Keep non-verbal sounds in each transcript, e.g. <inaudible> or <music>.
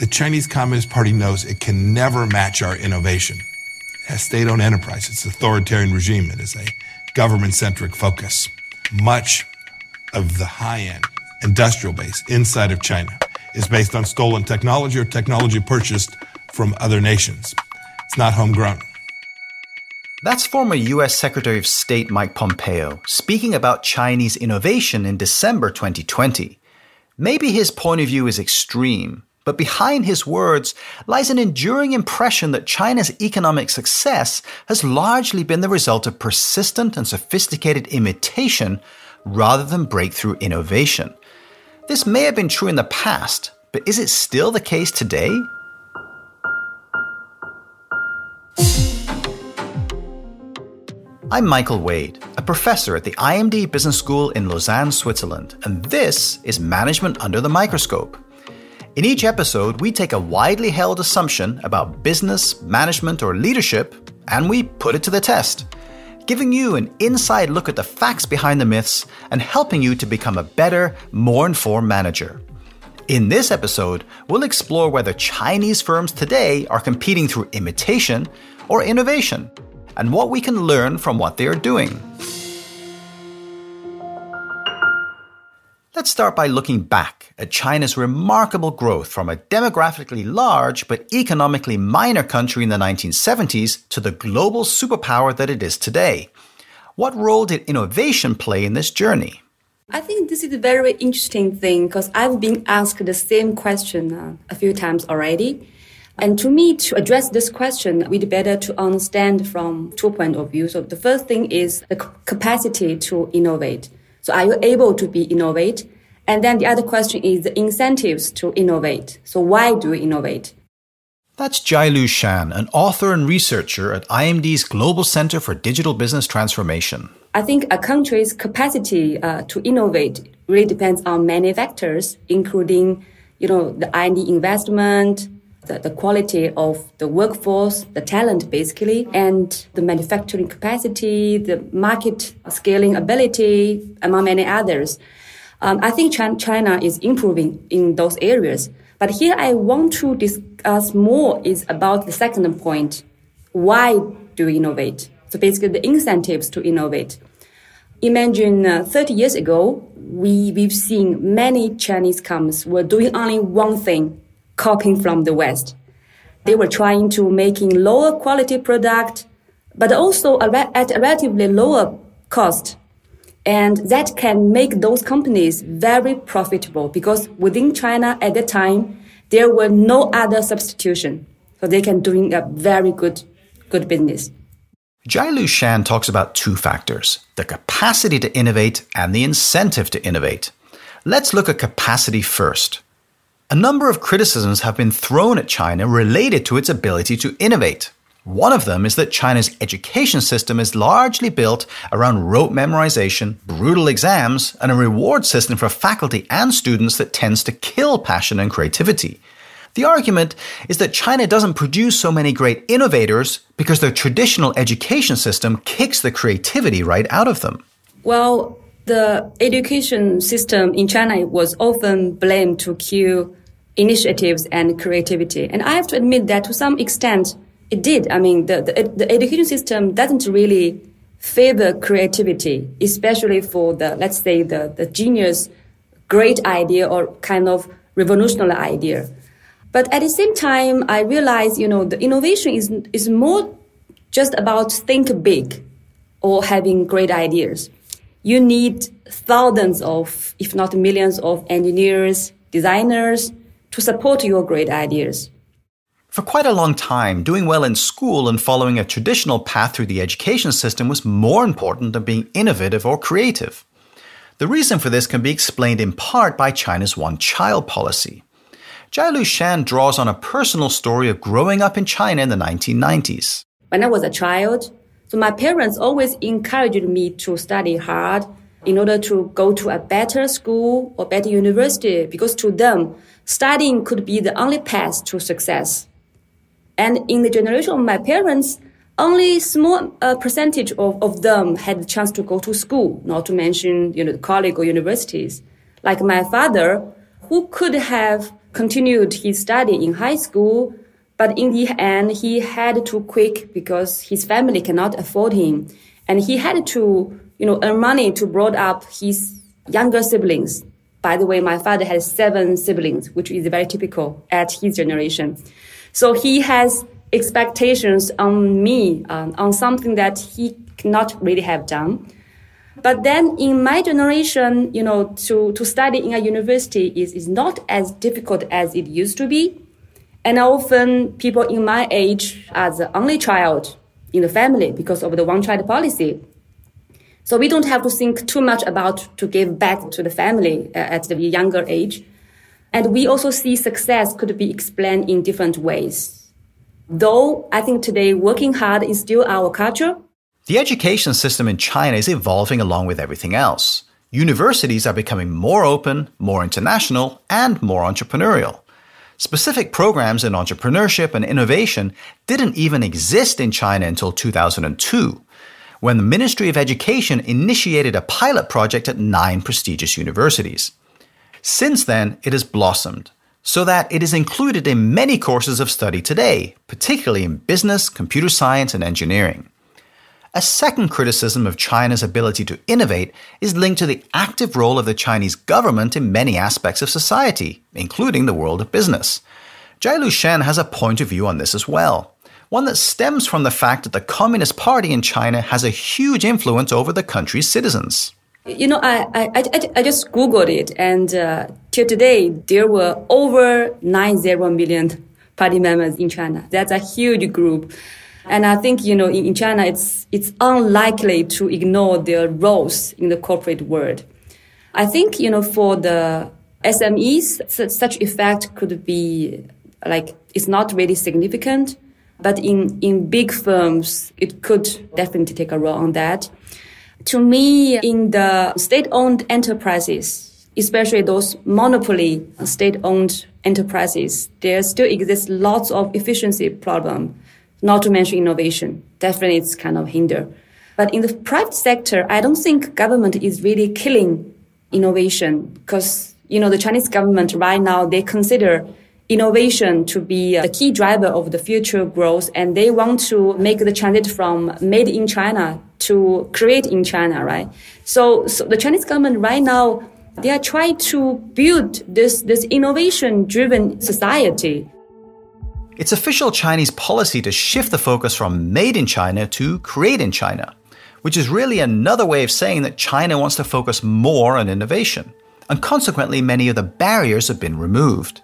The Chinese Communist Party knows it can never match our innovation. It has state owned enterprise, it's authoritarian regime, it is a government centric focus. Much of the high end industrial base inside of China is based on stolen technology or technology purchased from other nations. It's not homegrown. That's former US Secretary of State Mike Pompeo speaking about Chinese innovation in December 2020. Maybe his point of view is extreme, but behind his words lies an enduring impression that China's economic success has largely been the result of persistent and sophisticated imitation rather than breakthrough innovation. This may have been true in the past, but is it still the case today? I'm Michael Wade, a professor at the IMD Business School in Lausanne, Switzerland, and this is Management Under the Microscope. In each episode, we take a widely held assumption about business, management, or leadership, and we put it to the test, giving you an inside look at the facts behind the myths and helping you to become a better, more informed manager. In this episode, we'll explore whether Chinese firms today are competing through imitation or innovation and what we can learn from what they are doing. Let's start by looking back at China's remarkable growth from a demographically large but economically minor country in the 1970s to the global superpower that it is today. What role did innovation play in this journey? I think this is a very interesting thing because I've been asked the same question uh, a few times already. And to me, to address this question, we'd better to understand from two points of view. So the first thing is the capacity to innovate. So are you able to be innovate? And then the other question is the incentives to innovate. So why do you innovate? That's Jialu Shan, an author and researcher at IMD's Global Center for Digital Business Transformation. I think a country's capacity uh, to innovate really depends on many factors, including, you know, the R&D investment, the, the quality of the workforce, the talent basically, and the manufacturing capacity, the market scaling ability, among many others. Um, I think China is improving in those areas. But here I want to discuss more is about the second point. Why do we innovate? So basically the incentives to innovate. Imagine uh, 30 years ago, we, we've seen many Chinese companies were doing only one thing, copying from the West. They were trying to making lower quality product, but also at a relatively lower cost. And that can make those companies very profitable because within China at the time, there were no other substitution. So they can doing a very good, good business. Jialu Shan talks about two factors, the capacity to innovate and the incentive to innovate. Let's look at capacity first. A number of criticisms have been thrown at China related to its ability to innovate. One of them is that China's education system is largely built around rote memorization, brutal exams, and a reward system for faculty and students that tends to kill passion and creativity. The argument is that China doesn't produce so many great innovators because their traditional education system kicks the creativity right out of them. Well, the education system in China was often blamed to kill initiatives and creativity. And I have to admit that to some extent, it did. I mean, the, the, the education system doesn't really favor creativity, especially for the, let's say, the, the genius, great idea or kind of revolutionary idea. But at the same time, I realize, you know, the innovation is, is more just about think big or having great ideas. You need thousands of, if not millions of engineers, designers, to support your great ideas. For quite a long time, doing well in school and following a traditional path through the education system was more important than being innovative or creative. The reason for this can be explained in part by China's one child policy. Jialu Shan draws on a personal story of growing up in China in the 1990s. When I was a child, so my parents always encouraged me to study hard in order to go to a better school or better university because to them, studying could be the only path to success. And in the generation of my parents, only small uh, percentage of, of them had the chance to go to school, not to mention, you know, college or universities. Like my father, who could have continued his study in high school, but in the end, he had to quit because his family cannot afford him. And he had to, you know, earn money to brought up his younger siblings. By the way, my father has seven siblings, which is very typical at his generation. So he has expectations on me, um, on something that he cannot really have done. But then in my generation, you know, to, to study in a university is, is not as difficult as it used to be. And often people in my age are the only child in the family because of the one child policy. So we don't have to think too much about to give back to the family uh, at the younger age. And we also see success could be explained in different ways. Though I think today working hard is still our culture, the education system in China is evolving along with everything else. Universities are becoming more open, more international, and more entrepreneurial. Specific programs in entrepreneurship and innovation didn't even exist in China until 2002, when the Ministry of Education initiated a pilot project at nine prestigious universities. Since then, it has blossomed, so that it is included in many courses of study today, particularly in business, computer science, and engineering. A second criticism of China's ability to innovate is linked to the active role of the Chinese government in many aspects of society, including the world of business. Jialu Shan has a point of view on this as well, one that stems from the fact that the Communist Party in China has a huge influence over the country's citizens. You know, I, I, I, just Googled it, and uh, till today, there were over 90 million party members in China. That's a huge group. And I think, you know, in, in China, it's, it's unlikely to ignore their roles in the corporate world. I think, you know, for the SMEs, such, such effect could be like, it's not really significant. But in, in big firms, it could definitely take a role on that. To me, in the state-owned enterprises, especially those monopoly state-owned enterprises, there still exists lots of efficiency problem not to mention innovation. Definitely it's kind of hinder. But in the private sector, I don't think government is really killing innovation because, you know, the Chinese government right now, they consider innovation to be uh, the key driver of the future growth and they want to make the transit from made in China to create in China, right? So, so the Chinese government right now, they are trying to build this, this innovation driven society. It's official Chinese policy to shift the focus from made in China to create in China, which is really another way of saying that China wants to focus more on innovation, and consequently, many of the barriers have been removed.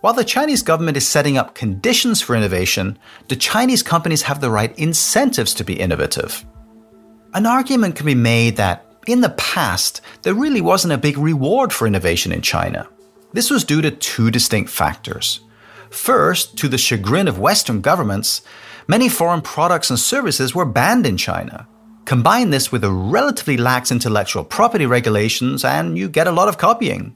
While the Chinese government is setting up conditions for innovation, do Chinese companies have the right incentives to be innovative? An argument can be made that in the past, there really wasn't a big reward for innovation in China. This was due to two distinct factors. First, to the chagrin of Western governments, many foreign products and services were banned in China. Combine this with a relatively lax intellectual property regulations, and you get a lot of copying.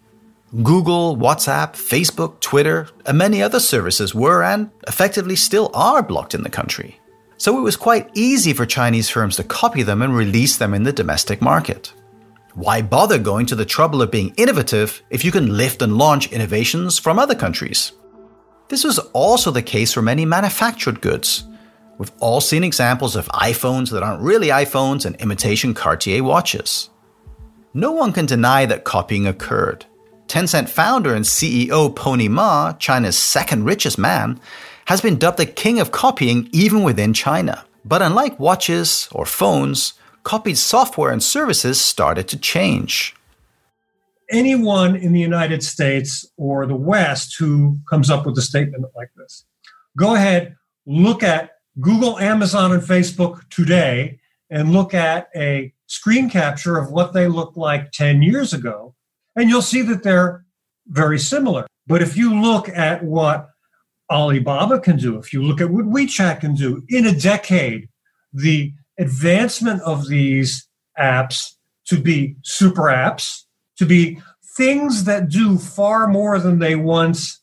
Google, WhatsApp, Facebook, Twitter, and many other services were and effectively still are blocked in the country. So it was quite easy for Chinese firms to copy them and release them in the domestic market. Why bother going to the trouble of being innovative if you can lift and launch innovations from other countries? This was also the case for many manufactured goods. We've all seen examples of iPhones that aren't really iPhones and imitation Cartier watches. No one can deny that copying occurred. Tencent founder and CEO Pony Ma, China's second richest man, has been dubbed the king of copying even within China. But unlike watches or phones, copied software and services started to change anyone in the United States or the West who comes up with a statement like this. Go ahead, look at Google, Amazon, and Facebook today and look at a screen capture of what they looked like 10 years ago, and you'll see that they're very similar. But if you look at what Alibaba can do, if you look at what WeChat can do in a decade, the advancement of these apps to be super apps to be things that do far more than they once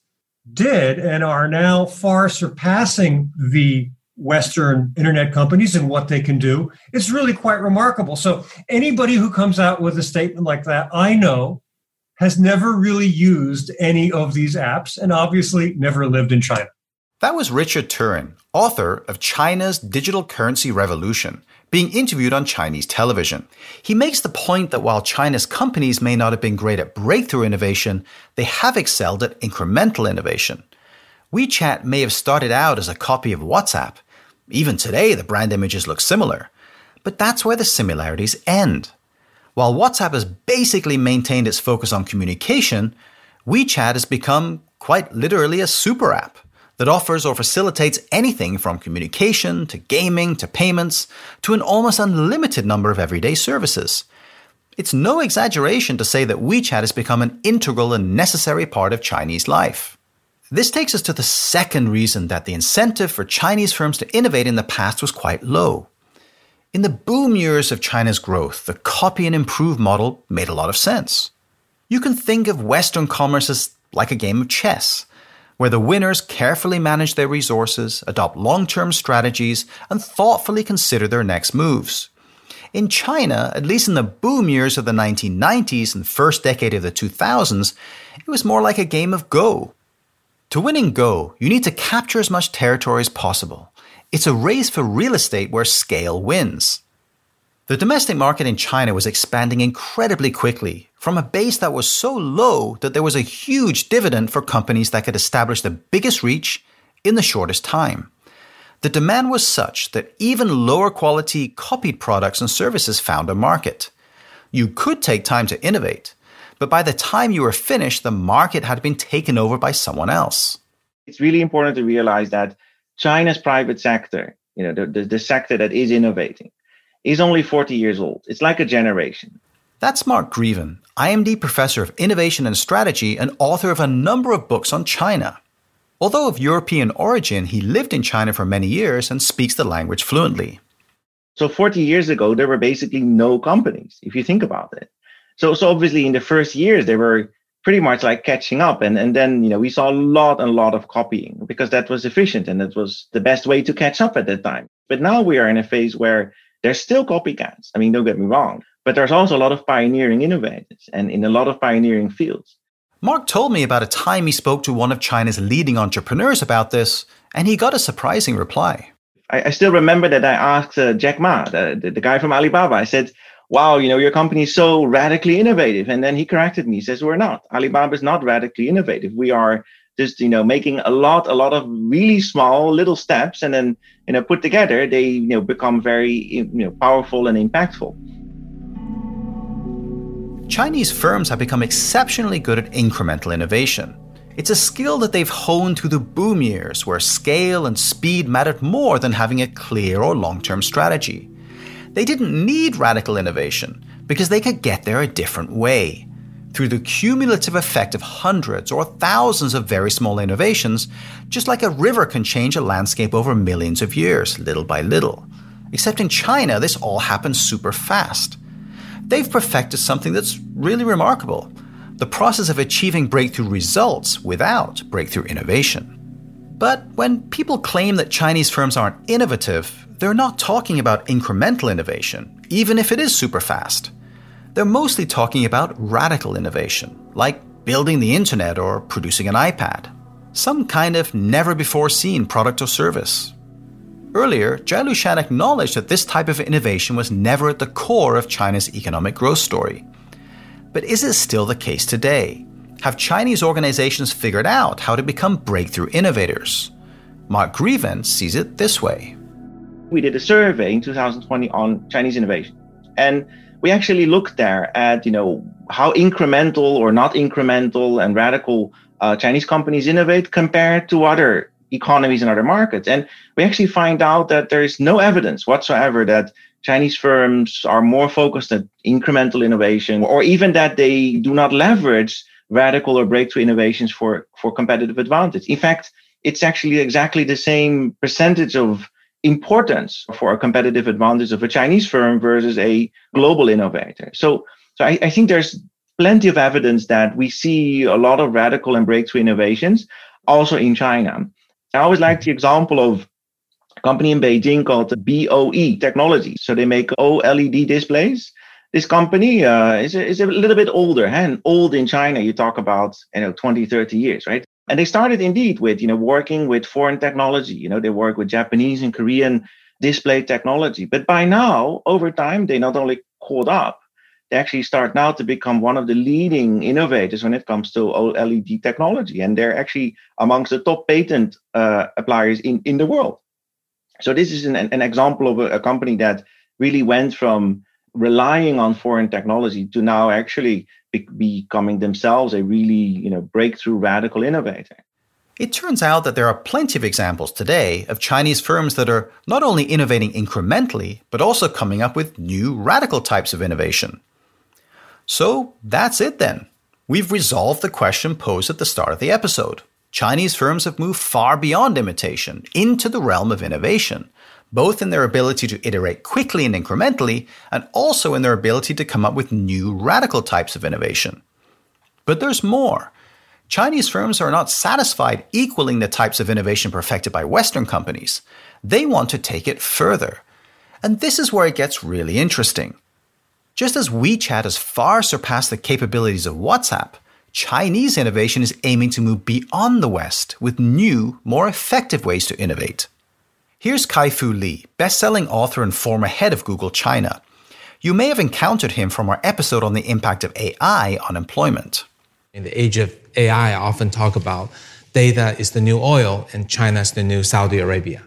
did and are now far surpassing the Western internet companies and what they can do. It's really quite remarkable. So, anybody who comes out with a statement like that, I know, has never really used any of these apps and obviously never lived in China. That was Richard Turrin, author of China's Digital Currency Revolution, being interviewed on Chinese television. He makes the point that while China's companies may not have been great at breakthrough innovation, they have excelled at incremental innovation. WeChat may have started out as a copy of WhatsApp. Even today, the brand images look similar. But that's where the similarities end. While WhatsApp has basically maintained its focus on communication, WeChat has become quite literally a super app that offers or facilitates anything from communication to gaming to payments to an almost unlimited number of everyday services. It's no exaggeration to say that WeChat has become an integral and necessary part of Chinese life. This takes us to the second reason that the incentive for Chinese firms to innovate in the past was quite low. In the boom years of China's growth, the copy and improve model made a lot of sense. You can think of Western commerce as like a game of chess, where the winners carefully manage their resources, adopt long term strategies, and thoughtfully consider their next moves. In China, at least in the boom years of the 1990s and first decade of the 2000s, it was more like a game of Go. To win in Go, you need to capture as much territory as possible it's a race for real estate where scale wins. The domestic market in China was expanding incredibly quickly from a base that was so low that there was a huge dividend for companies that could establish the biggest reach in the shortest time. The demand was such that even lower quality copied products and services found a market. You could take time to innovate, but by the time you were finished, the market had been taken over by someone else. It's really important to realize that China's private sector, you know, the, the, the sector that is innovating, is only 40 years old. It's like a generation. That's Mark Greeven, IMD professor of innovation and strategy and author of a number of books on China. Although of European origin, he lived in China for many years and speaks the language fluently. So 40 years ago, there were basically no companies, if you think about it. So, so obviously in the first years, they were pretty much like catching up. And, and then, you know, we saw a lot and a lot of copying because that was efficient and that was the best way to catch up at that time. But now we are in a phase where there's still copycats. I mean, don't get me wrong, but there's also a lot of pioneering innovators and in a lot of pioneering fields. Mark told me about a time he spoke to one of China's leading entrepreneurs about this, and he got a surprising reply. I, I still remember that I asked uh, Jack Ma, the, the, the guy from Alibaba, I said, wow, you know, your company is so radically innovative. And then he corrected me. He says, we're not. Alibaba is not radically innovative. We are just, you know, making a lot, a lot of really small little steps. And then, you know, put together, they, you know, become very, you know, powerful and impactful. Chinese firms have become exceptionally good at incremental innovation. It's a skill that they've honed through the boom years, where scale and speed mattered more than having a clear or long term strategy. They didn't need radical innovation because they could get there a different way. Through the cumulative effect of hundreds or thousands of very small innovations, just like a river can change a landscape over millions of years, little by little. Except in China, this all happens super fast. They've perfected something that's really remarkable the process of achieving breakthrough results without breakthrough innovation. But when people claim that Chinese firms aren't innovative, they're not talking about incremental innovation, even if it is super fast. They're mostly talking about radical innovation, like building the internet or producing an iPad. Some kind of never before seen product or service. Earlier, Jialu Shan acknowledged that this type of innovation was never at the core of China's economic growth story. But is it still the case today? Have Chinese organizations figured out how to become breakthrough innovators? Mark Greeven sees it this way we did a survey in 2020 on Chinese innovation. And we actually looked there at, you know, how incremental or not incremental and radical uh, Chinese companies innovate compared to other economies and other markets. And we actually find out that there is no evidence whatsoever that Chinese firms are more focused at incremental innovation or even that they do not leverage radical or breakthrough innovations for, for competitive advantage. In fact, it's actually exactly the same percentage of importance for a competitive advantage of a Chinese firm versus a global innovator. So, so I, I think there's plenty of evidence that we see a lot of radical and breakthrough innovations also in China. I always like the example of a company in Beijing called BOE Technology. So they make OLED displays. this company uh, is, a, is a little bit older and old in china you talk about you know 20 30 years right and they started indeed with you know working with foreign technology you know they work with japanese and korean display technology but by now over time they not only caught up they actually start now to become one of the leading innovators when it comes to OLED technology. And they're actually amongst the top patent uh, appliers in, in the world. So this is an, an example of a, a company that really went from relying on foreign technology to now actually be- becoming themselves a really you know breakthrough radical innovator. It turns out that there are plenty of examples today of Chinese firms that are not only innovating incrementally, but also coming up with new radical types of innovation. So that's it then. We've resolved the question posed at the start of the episode. Chinese firms have moved far beyond imitation into the realm of innovation, both in their ability to iterate quickly and incrementally, and also in their ability to come up with new radical types of innovation. But there's more. Chinese firms are not satisfied equaling the types of innovation perfected by Western companies. They want to take it further. And this is where it gets really interesting. Just as WeChat has far surpassed the capabilities of WhatsApp, Chinese innovation is aiming to move beyond the West with new, more effective ways to innovate. Here's Kai-Fu Lee, best-selling author and former head of Google China. You may have encountered him from our episode on the impact of AI on employment. In the age of AI, I often talk about data is the new oil and China is the new Saudi Arabia.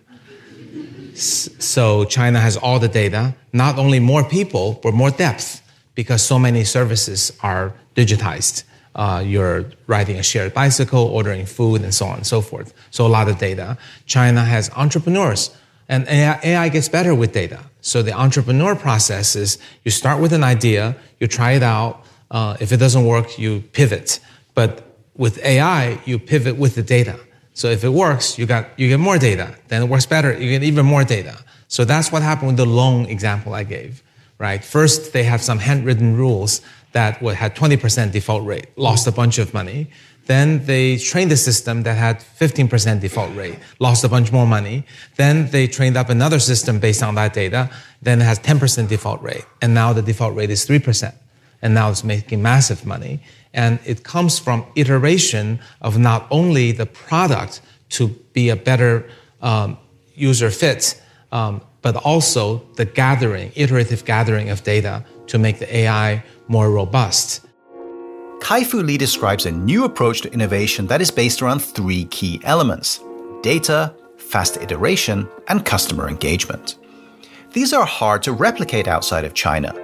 So China has all the data, not only more people, but more depth because so many services are digitized. Uh, you're riding a shared bicycle, ordering food, and so on and so forth. So a lot of data. China has entrepreneurs, and AI, AI gets better with data. So the entrepreneur process is you start with an idea, you try it out. Uh, if it doesn't work, you pivot. But with AI, you pivot with the data. So if it works, you got you get more data. Then it works better, you get even more data. So that's what happened with the loan example I gave. Right? First, they have some handwritten rules that had 20% default rate, lost a bunch of money. Then they trained a system that had 15% default rate, lost a bunch more money. Then they trained up another system based on that data, then it has 10% default rate. And now the default rate is 3%. And now it's making massive money. And it comes from iteration of not only the product to be a better um, user fit, um, but also the gathering, iterative gathering of data to make the AI more robust. Kai-Fu Lee describes a new approach to innovation that is based around three key elements data, fast iteration, and customer engagement. These are hard to replicate outside of China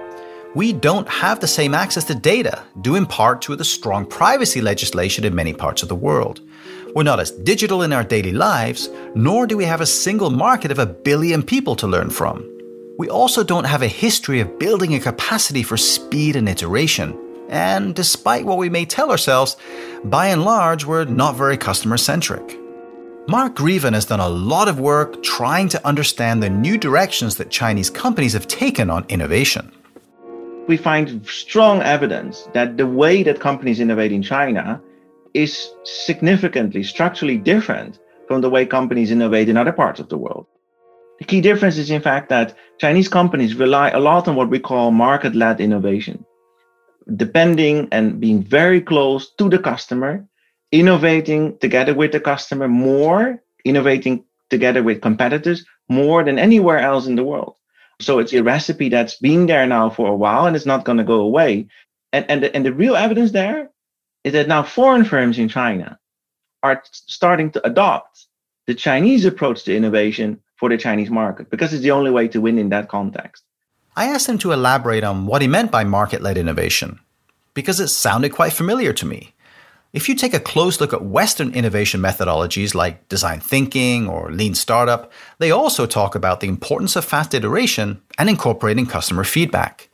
we don't have the same access to data, due in part to the strong privacy legislation in many parts of the world. We're not as digital in our daily lives, nor do we have a single market of a billion people to learn from. We also don't have a history of building a capacity for speed and iteration. And despite what we may tell ourselves, by and large, we're not very customer centric. Mark Greeven has done a lot of work trying to understand the new directions that Chinese companies have taken on innovation we find strong evidence that the way that companies innovate in China is significantly structurally different from the way companies innovate in other parts of the world. The key difference is, in fact, that Chinese companies rely a lot on what we call market led innovation, depending and being very close to the customer, innovating together with the customer more, innovating together with competitors more than anywhere else in the world. So it's a recipe that's been there now for a while and it's not going to go away. And, and, the, and the real evidence there is that now foreign firms in China are starting to adopt the Chinese approach to innovation for the Chinese market because it's the only way to win in that context. I asked him to elaborate on what he meant by market led innovation because it sounded quite familiar to me. If you take a close look at Western innovation methodologies like design thinking or lean startup, they also talk about the importance of fast iteration and incorporating customer feedback.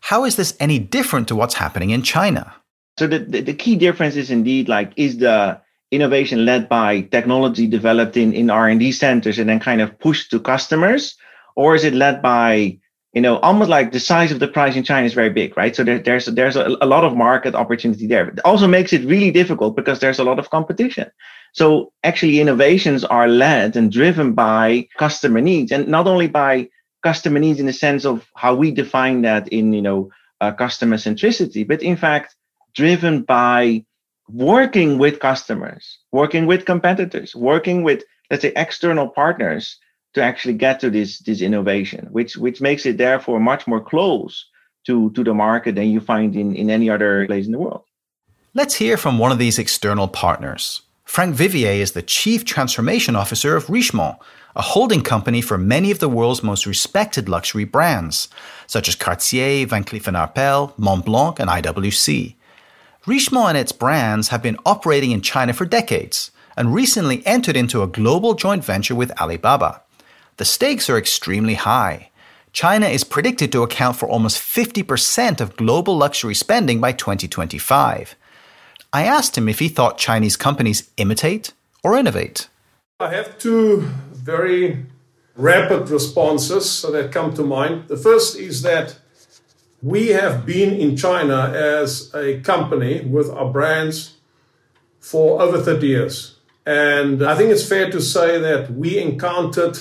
How is this any different to what's happening in China? So the, the, the key difference is indeed like is the innovation led by technology developed in, in R&D centers and then kind of pushed to customers or is it led by you know, almost like the size of the price in China is very big, right? So there, there's there's a, a, lot of market opportunity there. It also makes it really difficult because there's a lot of competition. So actually, innovations are led and driven by customer needs, and not only by customer needs in the sense of how we define that in you know uh, customer centricity, but in fact, driven by working with customers, working with competitors, working with, let's say, external partners to actually get to this, this innovation, which, which makes it therefore much more close to, to the market than you find in, in any other place in the world. Let's hear from one of these external partners. Frank Vivier is the Chief Transformation Officer of Richemont, a holding company for many of the world's most respected luxury brands, such as Cartier, Van Cleef & Arpels, Montblanc, and IWC. Richemont and its brands have been operating in China for decades and recently entered into a global joint venture with Alibaba. The stakes are extremely high. China is predicted to account for almost 50% of global luxury spending by 2025. I asked him if he thought Chinese companies imitate or innovate. I have two very rapid responses that come to mind. The first is that we have been in China as a company with our brands for over 30 years. And I think it's fair to say that we encountered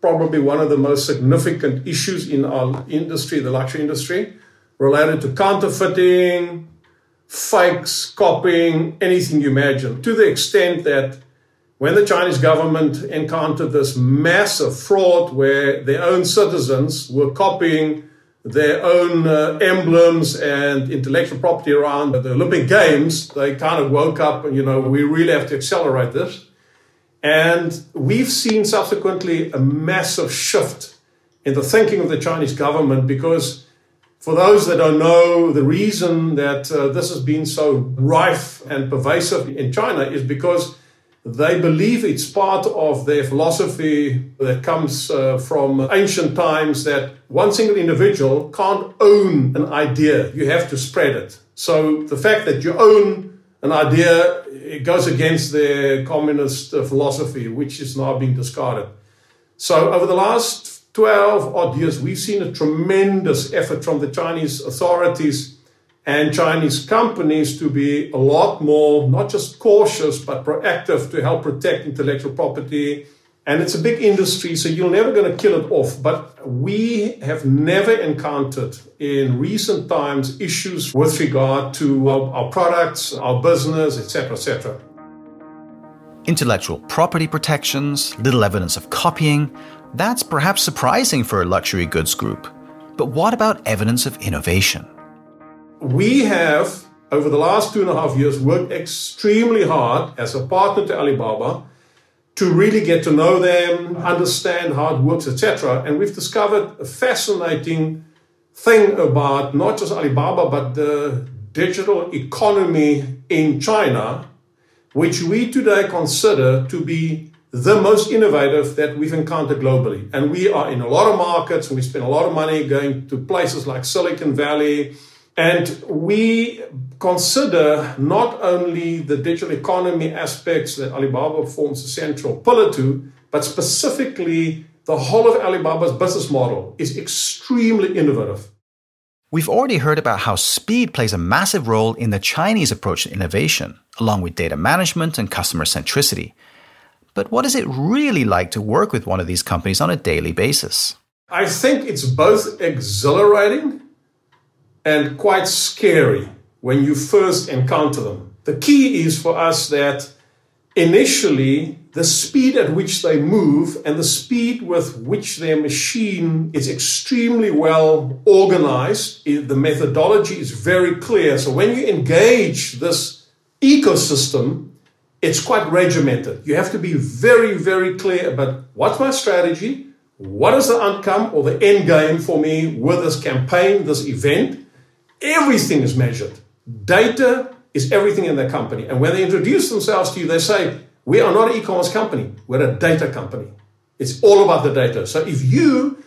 probably one of the most significant issues in our industry, the luxury industry, related to counterfeiting, fakes, copying, anything you imagine, to the extent that when the Chinese government encountered this massive fraud where their own citizens were copying their own uh, emblems and intellectual property around the Olympic Games, they kind of woke up and, you know, we really have to accelerate this. And we've seen subsequently a massive shift in the thinking of the Chinese government because, for those that don't know, the reason that uh, this has been so rife and pervasive in China is because they believe it's part of their philosophy that comes uh, from ancient times that one single individual can't own an idea. You have to spread it. So the fact that you own an idea, it goes against their communist uh, philosophy, which is now being discarded. So over the last 12 odd years, we've seen a tremendous effort from the Chinese authorities and Chinese companies to be a lot more, not just cautious, but proactive to help protect intellectual property. And it's a big industry, so you're never going to kill it off. But we have never encountered in recent times issues with regard to our, our products, our business, etc., etc. Intellectual property protections, little evidence of copying. That's perhaps surprising for a luxury goods group. But what about evidence of innovation? We have, over the last two and a half years, worked extremely hard as a partner to Alibaba to really get to know them, understand how it works, etc. And we've discovered a fascinating thing about not just Alibaba, but the digital economy in China, which we today consider to be the most innovative that we've encountered globally. And we are in a lot of markets and we spend a lot of money going to places like Silicon Valley, and we consider not only the digital economy aspects that Alibaba forms a central pillar to, but specifically the whole of Alibaba's business model is extremely innovative. We've already heard about how speed plays a massive role in the Chinese approach to innovation, along with data management and customer centricity. But what is it really like to work with one of these companies on a daily basis? I think it's both exhilarating and quite scary when you first encounter them. The key is for us that initially the speed at which they move and the speed with which their machine is extremely well organized, the methodology is very clear. So when you engage this ecosystem, it's quite regimented. You have to be very, very clear about what's my strategy, what is the outcome or the end game for me with this campaign, this event, Everything is measured. Data is everything in their company. And when they introduce themselves to you, they say, We are not an e commerce company, we're a data company. It's all about the data. So if you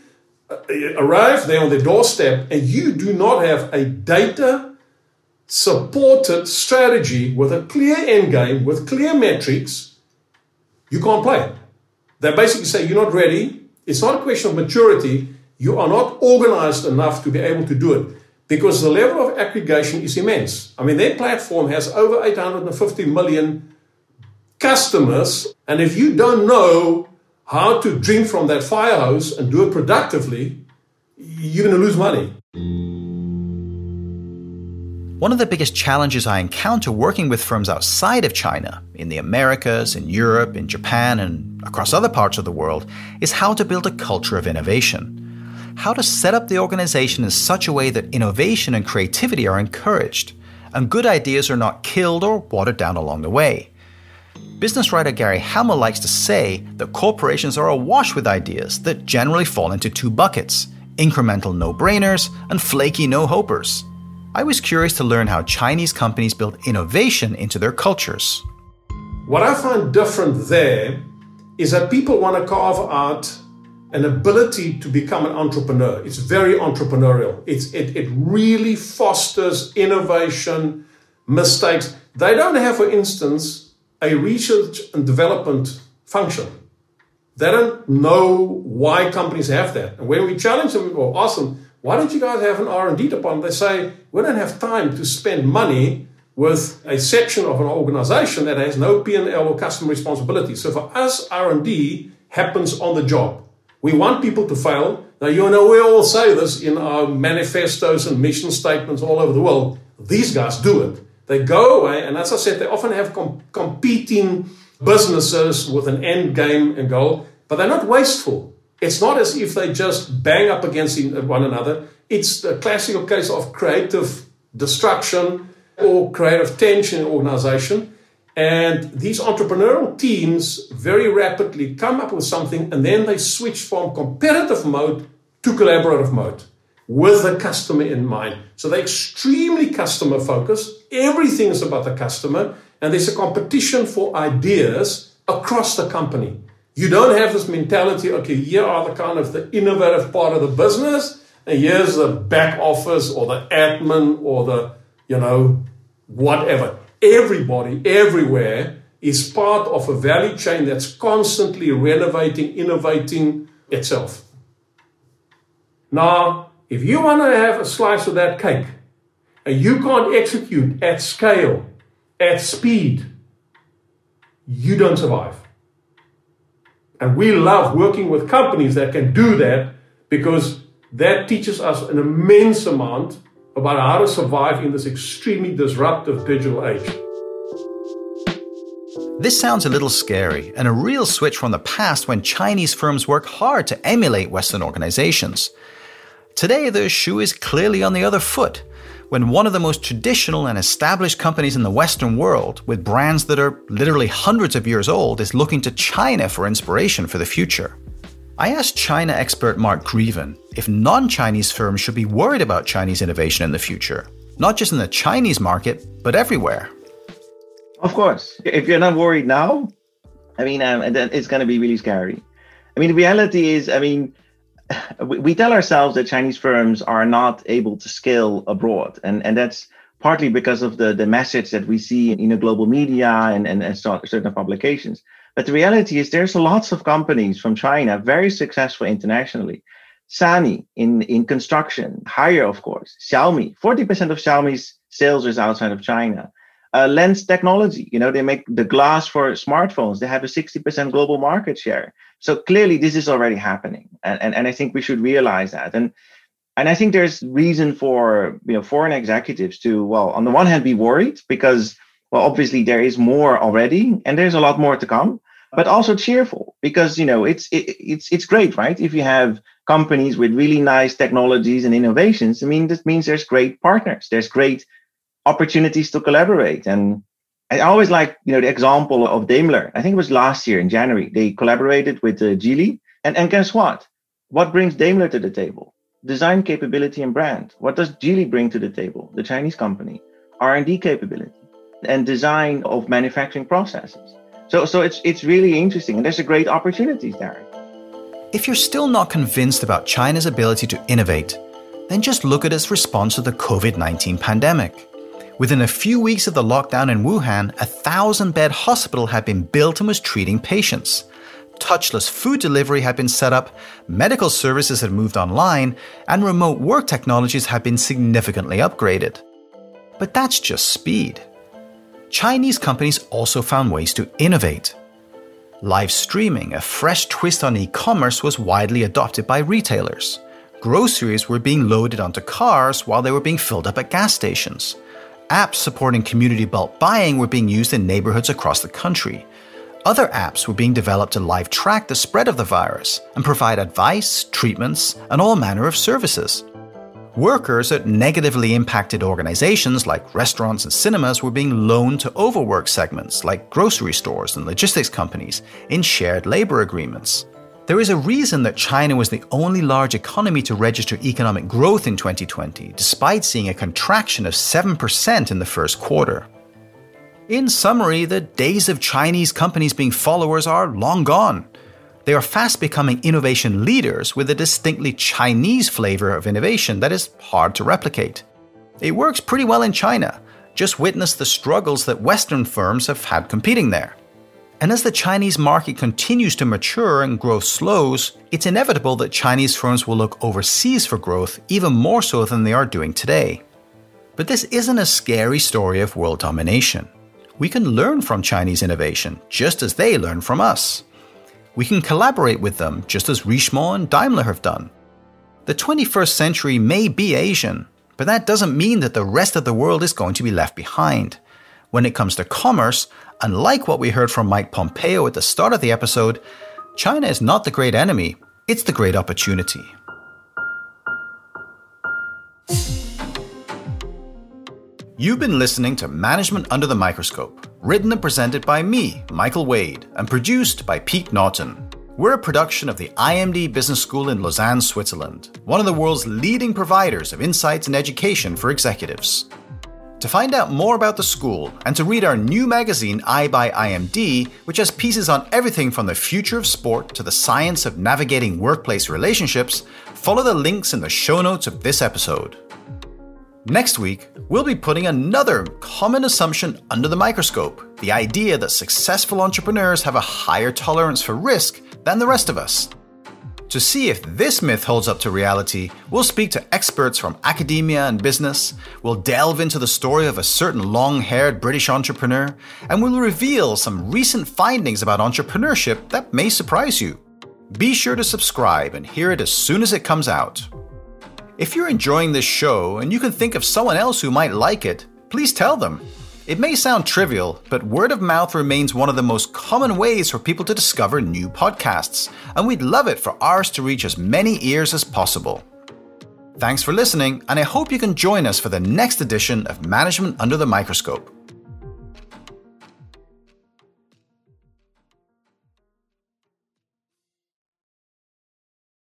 uh, arrive there on the doorstep and you do not have a data supported strategy with a clear end game, with clear metrics, you can't play. They basically say, You're not ready. It's not a question of maturity. You are not organized enough to be able to do it because the level of aggregation is immense. I mean, their platform has over 850 million customers, and if you don't know how to drink from that fire hose and do it productively, you're going to lose money. One of the biggest challenges I encounter working with firms outside of China, in the Americas, in Europe, in Japan, and across other parts of the world, is how to build a culture of innovation. How to set up the organization in such a way that innovation and creativity are encouraged, and good ideas are not killed or watered down along the way. Business writer Gary Hamel likes to say that corporations are awash with ideas that generally fall into two buckets incremental no brainers and flaky no hopers. I was curious to learn how Chinese companies build innovation into their cultures. What I find different there is that people want to carve out an ability to become an entrepreneur. It's very entrepreneurial. It's, it, it really fosters innovation, mistakes. They don't have, for instance, a research and development function. They don't know why companies have that. And when we challenge them or ask them, why don't you guys have an R&D department? They say, we don't have time to spend money with a section of an organization that has no P&L or customer responsibility. So for us, R&D happens on the job. We want people to fail. Now, you know, we all say this in our manifestos and mission statements all over the world. These guys do it. They go away, and as I said, they often have com- competing businesses with an end game and goal, but they're not wasteful. It's not as if they just bang up against one another. It's the classical case of creative destruction or creative tension in organization. And these entrepreneurial teams very rapidly come up with something and then they switch from competitive mode to collaborative mode with the customer in mind. So they're extremely customer focused. Everything is about the customer. And there's a competition for ideas across the company. You don't have this mentality, okay, here are the kind of the innovative part of the business, and here's the back office or the admin or the, you know, whatever. Everybody, everywhere is part of a value chain that's constantly renovating, innovating itself. Now, if you want to have a slice of that cake and you can't execute at scale, at speed, you don't survive. And we love working with companies that can do that because that teaches us an immense amount about how to survive in this extremely disruptive digital age. This sounds a little scary and a real switch from the past when Chinese firms work hard to emulate Western organizations. Today, the shoe is clearly on the other foot when one of the most traditional and established companies in the Western world, with brands that are literally hundreds of years old, is looking to China for inspiration for the future. I asked China expert Mark Greeven if non Chinese firms should be worried about Chinese innovation in the future, not just in the Chinese market, but everywhere. Of course. If you're not worried now, I mean, um, it's going to be really scary. I mean, the reality is, I mean, <sighs> we tell ourselves that Chinese firms are not able to scale abroad, and and that's partly because of the the message that we see in the global media and, and, and certain publications. But the reality is, there's lots of companies from China very successful internationally. Sany in in construction, Haier of course, Xiaomi. Forty percent of Xiaomi's sales is outside of China. Uh, lens technology, you know, they make the glass for smartphones. They have a 60% global market share. So clearly this is already happening. And, and, and I think we should realize that. And and I think there's reason for you know foreign executives to, well, on the one hand, be worried because well, obviously there is more already and there's a lot more to come, but also cheerful because you know it's it, it's it's great, right? If you have companies with really nice technologies and innovations, I mean, this means there's great partners, there's great opportunities to collaborate. And I always like, you know, the example of Daimler. I think it was last year in January. They collaborated with uh, Geely. And, and guess what? What brings Daimler to the table? Design capability and brand. What does Geely bring to the table? The Chinese company. R&D capability and design of manufacturing processes. So, so it's, it's really interesting. And there's a great opportunities there. If you're still not convinced about China's ability to innovate, then just look at its response to the COVID 19 pandemic. Within a few weeks of the lockdown in Wuhan, a thousand bed hospital had been built and was treating patients. Touchless food delivery had been set up, medical services had moved online, and remote work technologies had been significantly upgraded. But that's just speed. Chinese companies also found ways to innovate. Live streaming, a fresh twist on e commerce, was widely adopted by retailers. Groceries were being loaded onto cars while they were being filled up at gas stations Apps supporting community bulk buying were being used in neighborhoods across the country. Other apps were being developed to live track the spread of the virus and provide advice, treatments, and all manner of services. Workers at negatively impacted organizations like restaurants and cinemas were being loaned to overwork segments like grocery stores and logistics companies in shared labor agreements. There is a reason that China was the only large economy to register economic growth in 2020, despite seeing a contraction of 7% in the first quarter. In summary, the days of Chinese companies being followers are long gone. They are fast becoming innovation leaders with a distinctly Chinese flavor of innovation that is hard to replicate. It works pretty well in China. Just witness the struggles that Western firms have had competing there. And as the Chinese market continues to mature and growth slows, it's inevitable that Chinese firms will look overseas for growth even more so than they are doing today. But this isn't a scary story of world domination. We can learn from Chinese innovation just as they learn from us. We can collaborate with them just as Richemont and Daimler have done. The 21st century may be Asian, but that doesn't mean that the rest of the world is going to be left behind. When it comes to commerce, unlike what we heard from Mike Pompeo at the start of the episode, China is not the great enemy, it's the great opportunity. You've been listening to Management Under the Microscope, written and presented by me, Michael Wade, and produced by Pete Naughton. We're a production of the IMD Business School in Lausanne, Switzerland, one of the world's leading providers of insights and education for executives. To find out more about the school and to read our new magazine, I by IMD, which has pieces on everything from the future of sport to the science of navigating workplace relationships, follow the links in the show notes of this episode. Next week, we'll be putting another common assumption under the microscope the idea that successful entrepreneurs have a higher tolerance for risk than the rest of us. To see if this myth holds up to reality, we'll speak to experts from academia and business, we'll delve into the story of a certain long haired British entrepreneur, and we'll reveal some recent findings about entrepreneurship that may surprise you. Be sure to subscribe and hear it as soon as it comes out. If you're enjoying this show and you can think of someone else who might like it, please tell them. It may sound trivial, but word of mouth remains one of the most common ways for people to discover new podcasts, and we'd love it for ours to reach as many ears as possible. Thanks for listening, and I hope you can join us for the next edition of Management Under the Microscope.